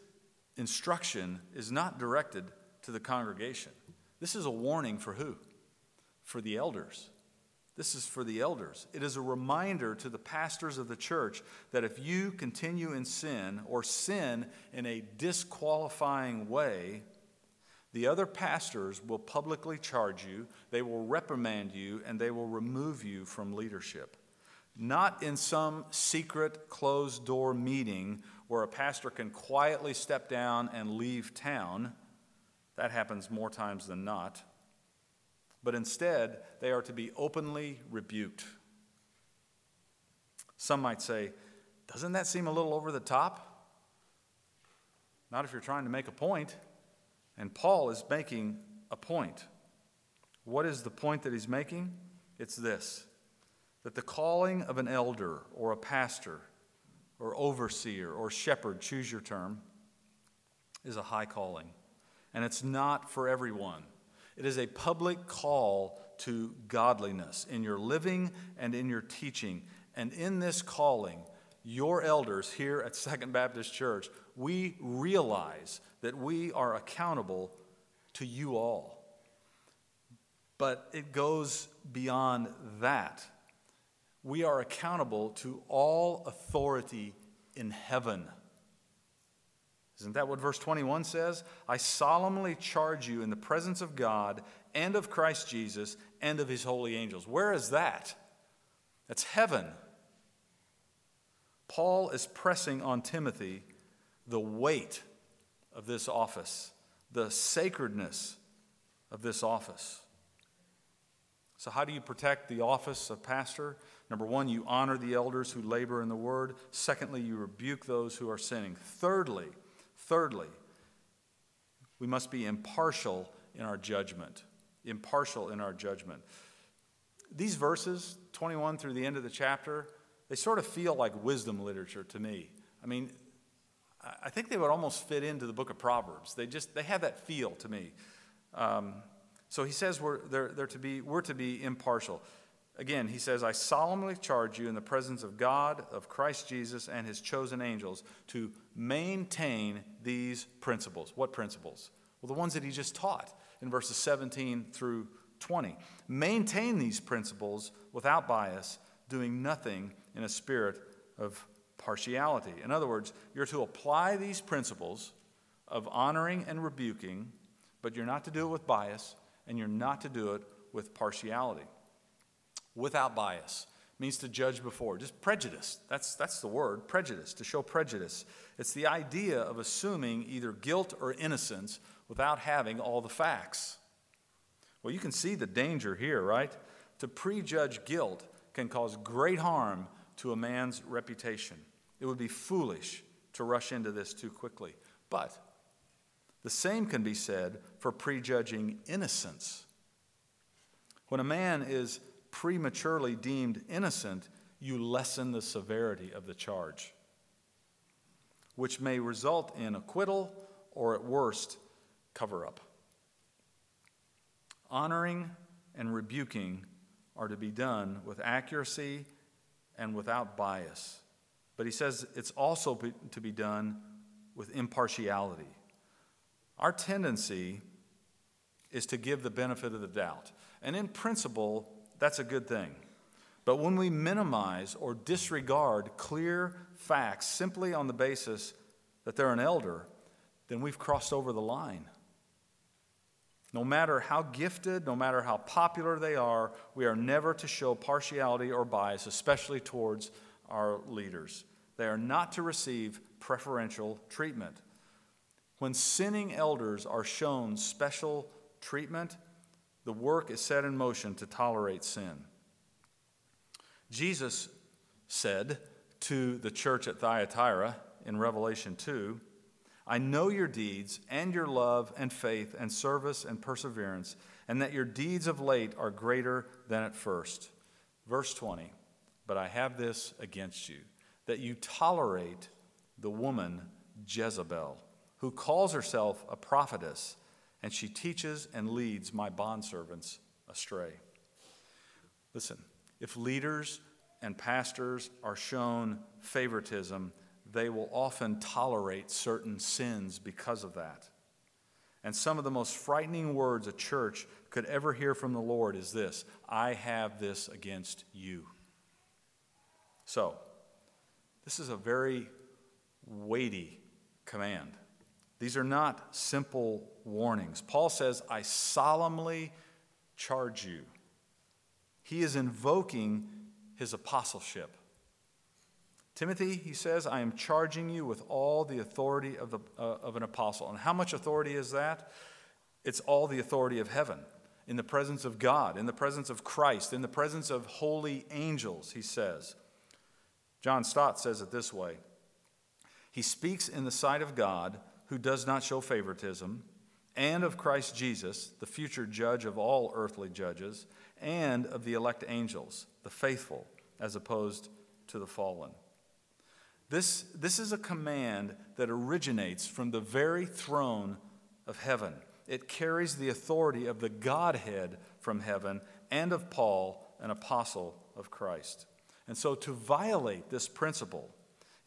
instruction is not directed to the congregation. This is a warning for who? For the elders. This is for the elders. It is a reminder to the pastors of the church that if you continue in sin or sin in a disqualifying way, the other pastors will publicly charge you, they will reprimand you, and they will remove you from leadership. Not in some secret closed door meeting where a pastor can quietly step down and leave town. That happens more times than not but instead they are to be openly rebuked. Some might say, doesn't that seem a little over the top? Not if you're trying to make a point. And Paul is making a point. What is the point that he's making? It's this that the calling of an elder or a pastor or overseer or shepherd, choose your term, is a high calling. And it's not for everyone. It is a public call to godliness in your living and in your teaching. And in this calling, your elders here at Second Baptist Church, we realize that we are accountable to you all. But it goes beyond that. We are accountable to all authority in heaven Isn't that what verse 21 says? I solemnly charge you in the presence of God and of Christ Jesus and of his holy angels. Where is that? That's heaven. Paul is pressing on Timothy the weight of this office, the sacredness of this office. So, how do you protect the office of pastor? Number one, you honor the elders who labor in the word. Secondly, you rebuke those who are sinning. Thirdly, thirdly, we must be impartial in our judgment. Impartial in our judgment. These verses, 21 through the end of the chapter, they sort of feel like wisdom literature to me. I mean, I think they would almost fit into the book of Proverbs. They just they have that feel to me. Um, so he says we're, they're, they're to be, we're to be impartial. Again, he says, I solemnly charge you in the presence of God, of Christ Jesus, and his chosen angels to maintain these principles. What principles? Well, the ones that he just taught in verses 17 through 20. Maintain these principles without bias, doing nothing in a spirit of partiality. In other words, you're to apply these principles of honoring and rebuking, but you're not to do it with bias, and you're not to do it with partiality. Without bias means to judge before, just prejudice. That's, that's the word, prejudice, to show prejudice. It's the idea of assuming either guilt or innocence without having all the facts. Well, you can see the danger here, right? To prejudge guilt can cause great harm to a man's reputation. It would be foolish to rush into this too quickly. But the same can be said for prejudging innocence. When a man is prematurely deemed innocent, you lessen the severity of the charge, which may result in acquittal or, at worst, cover up. Honoring and rebuking are to be done with accuracy and without bias. But he says it's also to be done with impartiality. Our tendency is to give the benefit of the doubt. And in principle, that's a good thing. But when we minimize or disregard clear facts simply on the basis that they're an elder, then we've crossed over the line. No matter how gifted, no matter how popular they are, we are never to show partiality or bias, especially towards our leaders. They are not to receive preferential treatment. When sinning elders are shown special treatment, the work is set in motion to tolerate sin. Jesus said to the church at Thyatira in Revelation 2 I know your deeds and your love and faith and service and perseverance, and that your deeds of late are greater than at first. Verse 20 But I have this against you, that you tolerate the woman Jezebel, who calls herself a prophetess, and she teaches and leads my bondservants astray. Listen, if leaders and pastors are shown favoritism, they will often tolerate certain sins because of that. And some of the most frightening words a church could ever hear from the Lord is this I have this against you. So, this is a very weighty command. These are not simple warnings. Paul says, I solemnly charge you. He is invoking his apostleship. Timothy, he says, I am charging you with all the authority of, the, uh, of an apostle. And how much authority is that? It's all the authority of heaven, in the presence of God, in the presence of Christ, in the presence of holy angels, he says. John Stott says it this way He speaks in the sight of God, who does not show favoritism, and of Christ Jesus, the future judge of all earthly judges, and of the elect angels, the faithful, as opposed to the fallen. This, this is a command that originates from the very throne of heaven. It carries the authority of the Godhead from heaven and of Paul, an apostle of Christ. And so to violate this principle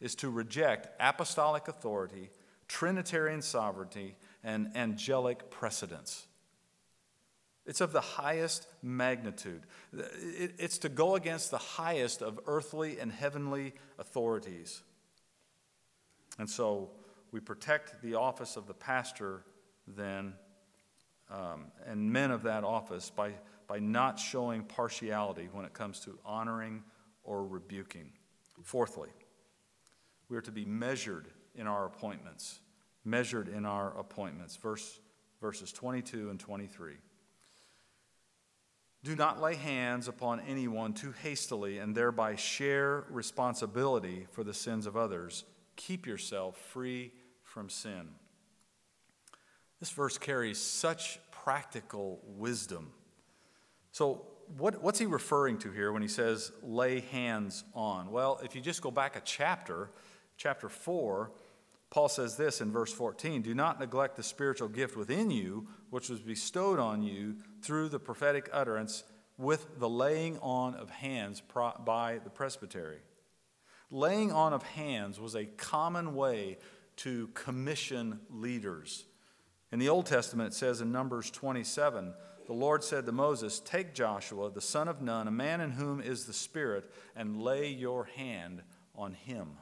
is to reject apostolic authority, Trinitarian sovereignty, and angelic precedence. It's of the highest magnitude. It's to go against the highest of earthly and heavenly authorities. And so we protect the office of the pastor then um, and men of that office by, by not showing partiality when it comes to honoring or rebuking. Fourthly, we are to be measured in our appointments. Measured in our appointments. Verse, verses 22 and 23. Do not lay hands upon anyone too hastily and thereby share responsibility for the sins of others. Keep yourself free from sin. This verse carries such practical wisdom. So, what, what's he referring to here when he says lay hands on? Well, if you just go back a chapter, chapter 4, Paul says this in verse 14 Do not neglect the spiritual gift within you, which was bestowed on you through the prophetic utterance with the laying on of hands by the presbytery. Laying on of hands was a common way to commission leaders. In the Old Testament, it says in Numbers 27, the Lord said to Moses, Take Joshua, the son of Nun, a man in whom is the Spirit, and lay your hand on him.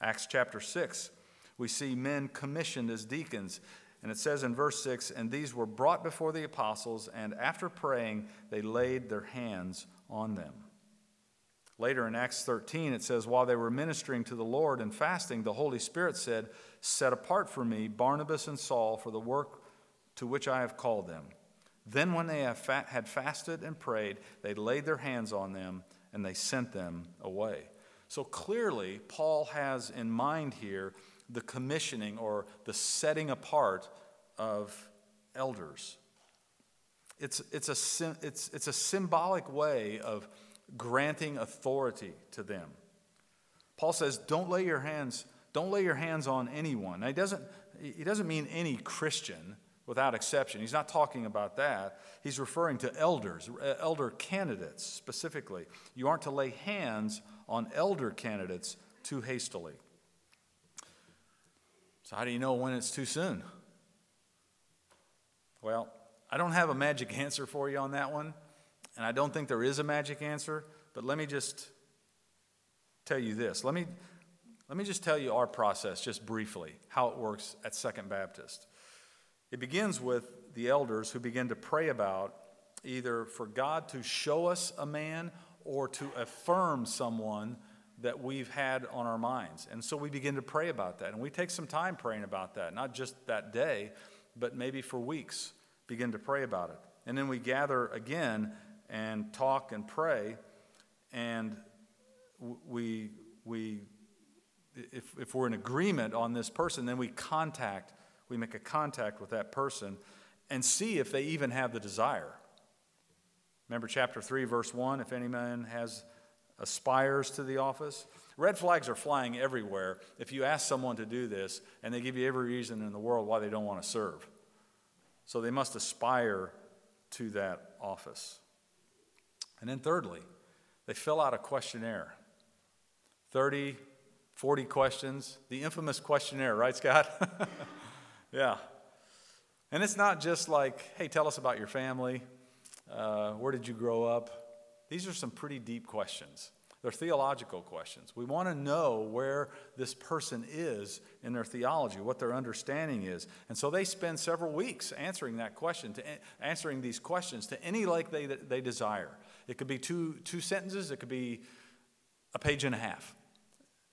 Acts chapter 6, we see men commissioned as deacons. And it says in verse 6 And these were brought before the apostles, and after praying, they laid their hands on them. Later in Acts 13, it says, While they were ministering to the Lord and fasting, the Holy Spirit said, Set apart for me Barnabas and Saul for the work to which I have called them. Then, when they had fasted and prayed, they laid their hands on them and they sent them away. So clearly, Paul has in mind here the commissioning or the setting apart of elders. It's, it's, a, it's, it's a symbolic way of granting authority to them. Paul says, Don't lay your hands don't lay your hands on anyone. Now, he doesn't, he doesn't mean any Christian without exception. He's not talking about that. He's referring to elders, uh, elder candidates specifically. You aren't to lay hands on elder candidates too hastily. So, how do you know when it's too soon? Well, I don't have a magic answer for you on that one, and I don't think there is a magic answer, but let me just tell you this. Let me, let me just tell you our process, just briefly, how it works at Second Baptist. It begins with the elders who begin to pray about either for God to show us a man or to affirm someone that we've had on our minds. And so we begin to pray about that. And we take some time praying about that, not just that day, but maybe for weeks, begin to pray about it. And then we gather again and talk and pray, and we, we if, if we're in agreement on this person, then we contact, we make a contact with that person and see if they even have the desire. Remember chapter 3, verse 1 if any man has aspires to the office. Red flags are flying everywhere if you ask someone to do this and they give you every reason in the world why they don't want to serve. So they must aspire to that office. And then, thirdly, they fill out a questionnaire 30 40 questions, the infamous questionnaire, right, Scott? yeah. And it's not just like, hey, tell us about your family. Uh, where did you grow up? These are some pretty deep questions. They're theological questions. We want to know where this person is in their theology, what their understanding is. And so they spend several weeks answering that question, to, answering these questions to any like they, they desire. It could be two, two sentences, it could be a page and a half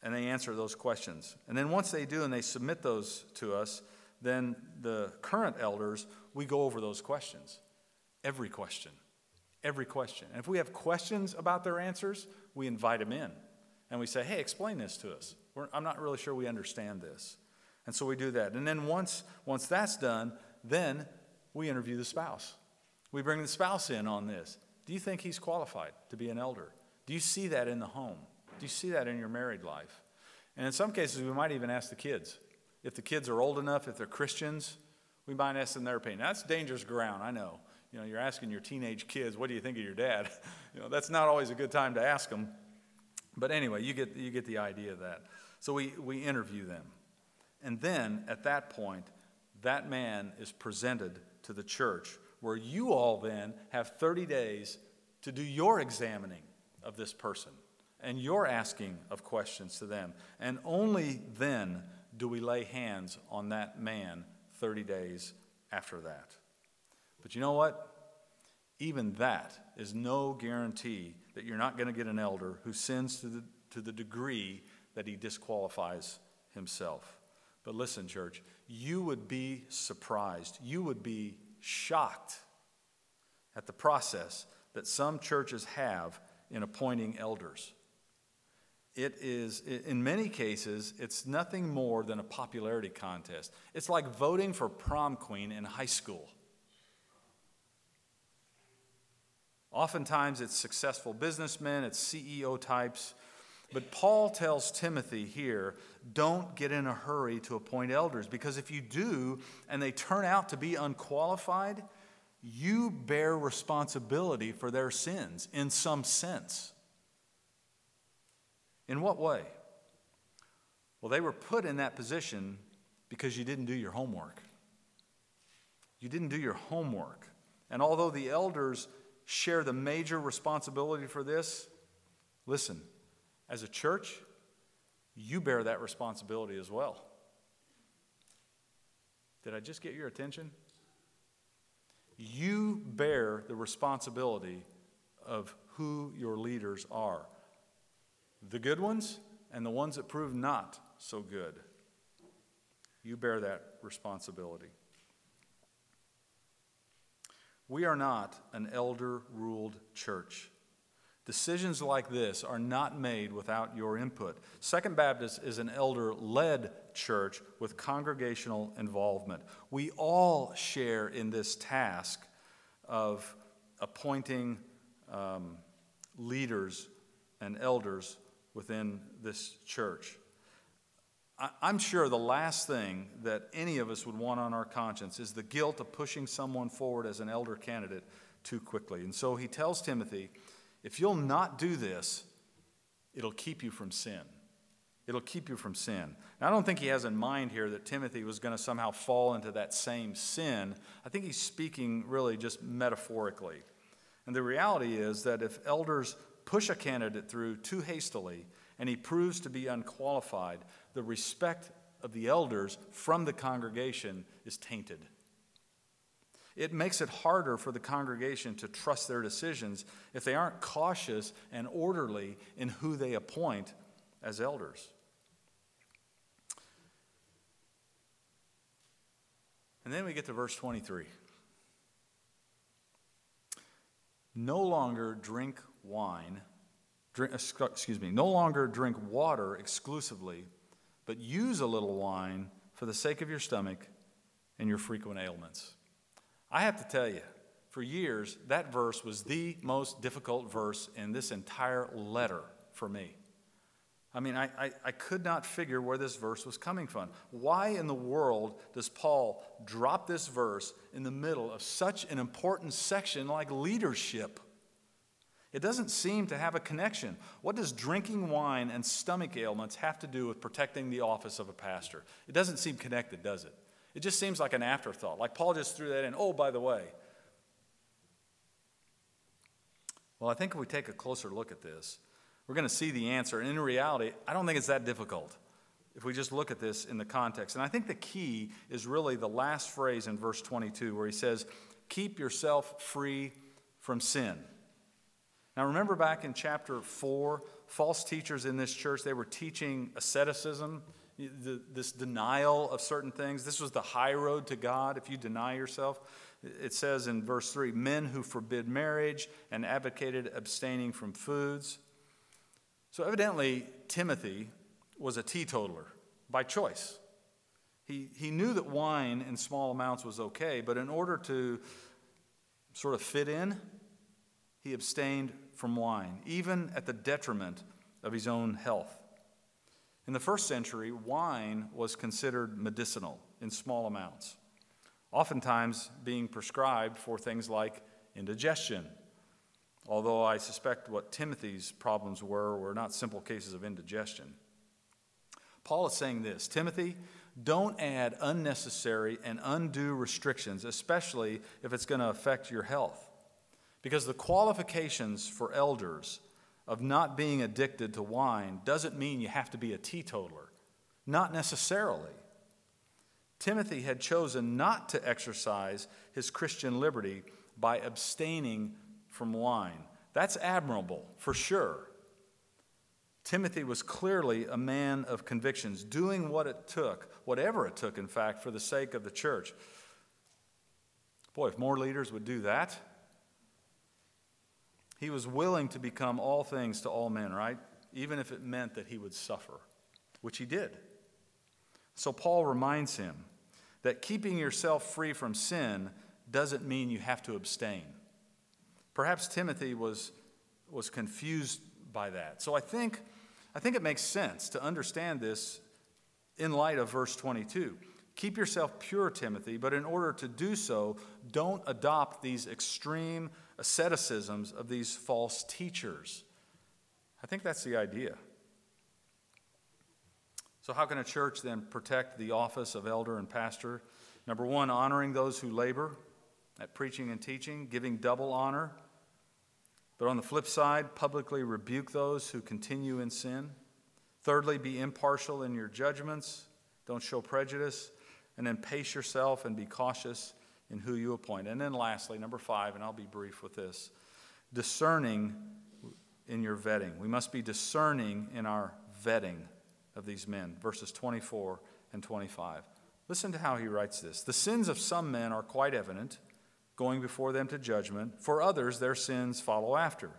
and they answer those questions. And then once they do and they submit those to us, then the current elders, we go over those questions. Every question. Every question. And if we have questions about their answers, we invite them in. And we say, hey, explain this to us. We're, I'm not really sure we understand this. And so we do that. And then once, once that's done, then we interview the spouse. We bring the spouse in on this. Do you think he's qualified to be an elder? Do you see that in the home? Do you see that in your married life? And in some cases, we might even ask the kids. If the kids are old enough, if they're Christians, we might ask them their opinion. That's dangerous ground, I know. You know, you're asking your teenage kids, what do you think of your dad? you know, that's not always a good time to ask them. But anyway, you get, you get the idea of that. So we, we interview them. And then at that point, that man is presented to the church, where you all then have 30 days to do your examining of this person and you're asking of questions to them. And only then do we lay hands on that man 30 days after that? But you know what? Even that is no guarantee that you're not going to get an elder who sins to the, to the degree that he disqualifies himself. But listen, church, you would be surprised, you would be shocked at the process that some churches have in appointing elders. It is, in many cases, it's nothing more than a popularity contest. It's like voting for prom queen in high school. Oftentimes, it's successful businessmen, it's CEO types. But Paul tells Timothy here don't get in a hurry to appoint elders because if you do and they turn out to be unqualified, you bear responsibility for their sins in some sense. In what way? Well, they were put in that position because you didn't do your homework. You didn't do your homework. And although the elders share the major responsibility for this, listen, as a church, you bear that responsibility as well. Did I just get your attention? You bear the responsibility of who your leaders are the good ones and the ones that prove not so good. You bear that responsibility. We are not an elder ruled church. Decisions like this are not made without your input. Second Baptist is an elder led church with congregational involvement. We all share in this task of appointing um, leaders and elders within this church. I'm sure the last thing that any of us would want on our conscience is the guilt of pushing someone forward as an elder candidate too quickly. And so he tells Timothy, if you'll not do this, it'll keep you from sin. It'll keep you from sin. Now, I don't think he has in mind here that Timothy was going to somehow fall into that same sin. I think he's speaking really just metaphorically. And the reality is that if elders push a candidate through too hastily and he proves to be unqualified, the respect of the elders from the congregation is tainted. It makes it harder for the congregation to trust their decisions if they aren't cautious and orderly in who they appoint as elders. And then we get to verse 23. No longer drink wine, drink, uh, excuse me, no longer drink water exclusively, but use a little wine for the sake of your stomach and your frequent ailments. I have to tell you, for years, that verse was the most difficult verse in this entire letter for me. I mean, I, I, I, could not figure where this verse was coming from. Why in the world does Paul drop this verse in the middle of such an important section like leadership? It doesn't seem to have a connection. What does drinking wine and stomach ailments have to do with protecting the office of a pastor? It doesn't seem connected, does it? It just seems like an afterthought. Like Paul just threw that in. Oh, by the way. Well, I think if we take a closer look at this, we're going to see the answer. And in reality, I don't think it's that difficult if we just look at this in the context. And I think the key is really the last phrase in verse 22 where he says, Keep yourself free from sin. Now, remember back in chapter 4, false teachers in this church, they were teaching asceticism, this denial of certain things. This was the high road to God if you deny yourself. It says in verse 3 men who forbid marriage and advocated abstaining from foods. So, evidently, Timothy was a teetotaler by choice. He, he knew that wine in small amounts was okay, but in order to sort of fit in, he abstained from wine, even at the detriment of his own health. In the first century, wine was considered medicinal in small amounts, oftentimes being prescribed for things like indigestion. Although I suspect what Timothy's problems were were not simple cases of indigestion. Paul is saying this Timothy, don't add unnecessary and undue restrictions, especially if it's going to affect your health. Because the qualifications for elders of not being addicted to wine doesn't mean you have to be a teetotaler. Not necessarily. Timothy had chosen not to exercise his Christian liberty by abstaining from wine. That's admirable, for sure. Timothy was clearly a man of convictions, doing what it took, whatever it took, in fact, for the sake of the church. Boy, if more leaders would do that, he was willing to become all things to all men, right? Even if it meant that he would suffer, which he did. So Paul reminds him that keeping yourself free from sin doesn't mean you have to abstain. Perhaps Timothy was, was confused by that. So I think, I think it makes sense to understand this in light of verse 22. Keep yourself pure, Timothy, but in order to do so, don't adopt these extreme asceticisms of these false teachers. I think that's the idea. So, how can a church then protect the office of elder and pastor? Number one, honoring those who labor at preaching and teaching, giving double honor. But on the flip side, publicly rebuke those who continue in sin. Thirdly, be impartial in your judgments. Don't show prejudice. And then pace yourself and be cautious in who you appoint. And then lastly, number five, and I'll be brief with this discerning in your vetting. We must be discerning in our vetting of these men, verses 24 and 25. Listen to how he writes this. The sins of some men are quite evident, going before them to judgment. For others, their sins follow after.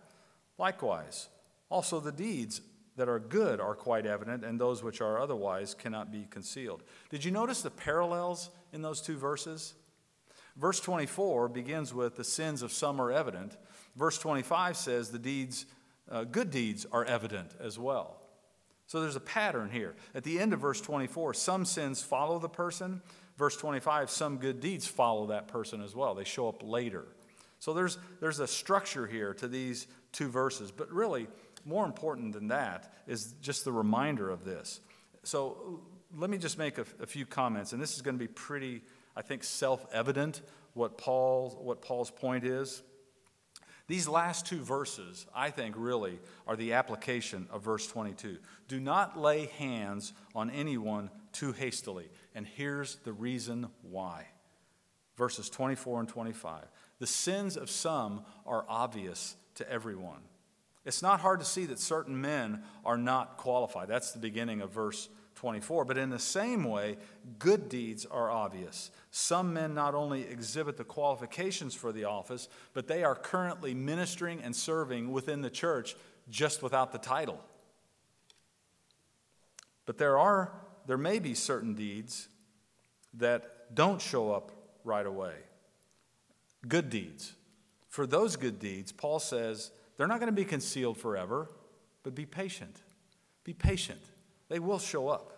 Likewise, also the deeds that are good are quite evident, and those which are otherwise cannot be concealed. Did you notice the parallels in those two verses? Verse 24 begins with the sins of some are evident. Verse 25 says the deeds, uh, good deeds, are evident as well. So there's a pattern here. At the end of verse 24, some sins follow the person. Verse 25, some good deeds follow that person as well. They show up later. So there's, there's a structure here to these two verses. But really, more important than that is just the reminder of this. So let me just make a, a few comments, and this is going to be pretty, I think, self evident what, Paul, what Paul's point is. These last two verses, I think, really are the application of verse 22. Do not lay hands on anyone too hastily. And here's the reason why. Verses 24 and 25. The sins of some are obvious to everyone. It's not hard to see that certain men are not qualified. That's the beginning of verse 24. But in the same way, good deeds are obvious. Some men not only exhibit the qualifications for the office, but they are currently ministering and serving within the church just without the title. But there are there may be certain deeds that don't show up right away. Good deeds. For those good deeds, Paul says they're not going to be concealed forever, but be patient. Be patient. They will show up.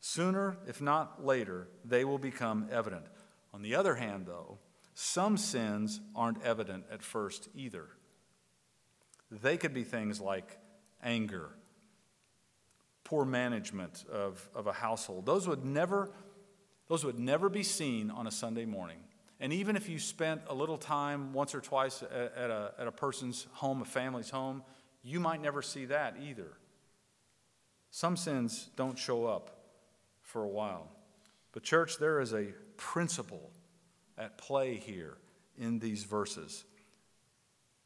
Sooner, if not later, they will become evident. On the other hand, though, some sins aren't evident at first either. They could be things like anger, poor management of, of a household. Those would never those would never be seen on a Sunday morning. And even if you spent a little time once or twice at, at, a, at a person's home, a family's home, you might never see that either. Some sins don't show up for a while. But, church, there is a principle at play here in these verses.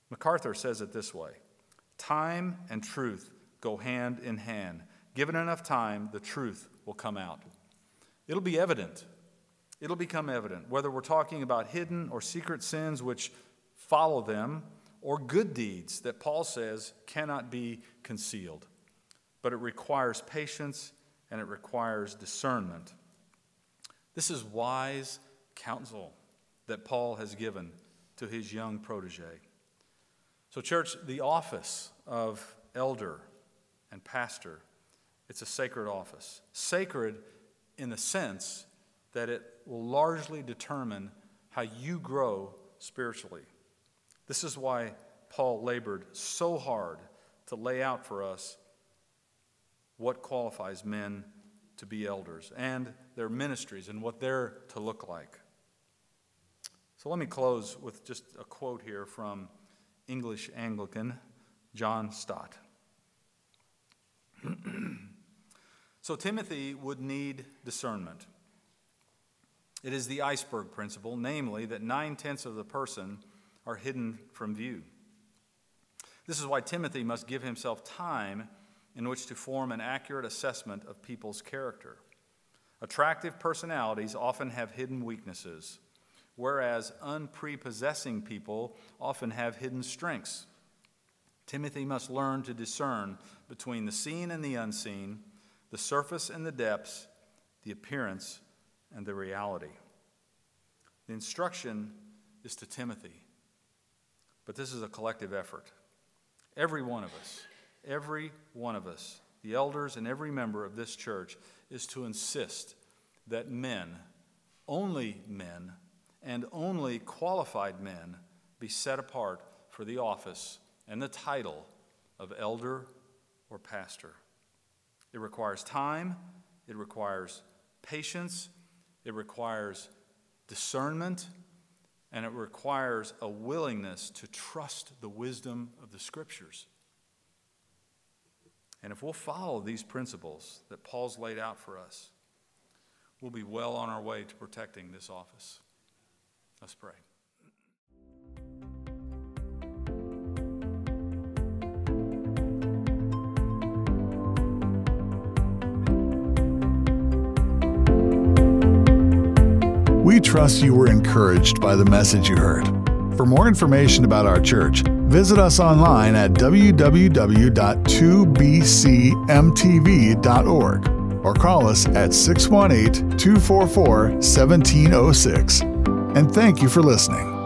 MacArthur says it this way Time and truth go hand in hand. Given enough time, the truth will come out. It'll be evident. It'll become evident whether we're talking about hidden or secret sins which follow them or good deeds that Paul says cannot be concealed. But it requires patience and it requires discernment. This is wise counsel that Paul has given to his young protege. So, church, the office of elder and pastor, it's a sacred office. Sacred in the sense that it will largely determine how you grow spiritually. This is why Paul labored so hard to lay out for us what qualifies men to be elders and their ministries and what they're to look like. So let me close with just a quote here from English Anglican John Stott. So Timothy would need discernment. It is the iceberg principle, namely, that nine tenths of the person are hidden from view. This is why Timothy must give himself time in which to form an accurate assessment of people's character. Attractive personalities often have hidden weaknesses, whereas unprepossessing people often have hidden strengths. Timothy must learn to discern between the seen and the unseen, the surface and the depths, the appearance and the reality. The instruction is to Timothy, but this is a collective effort. Every one of us, every one of us, the elders and every member of this church, is to insist that men, only men, and only qualified men be set apart for the office and the title of elder or pastor. It requires time, it requires patience, it requires discernment, and it requires a willingness to trust the wisdom of the scriptures. And if we'll follow these principles that Paul's laid out for us, we'll be well on our way to protecting this office. Let's pray. We trust you were encouraged by the message you heard. For more information about our church, visit us online at www.2bcmtv.org or call us at 618 244 1706. And thank you for listening.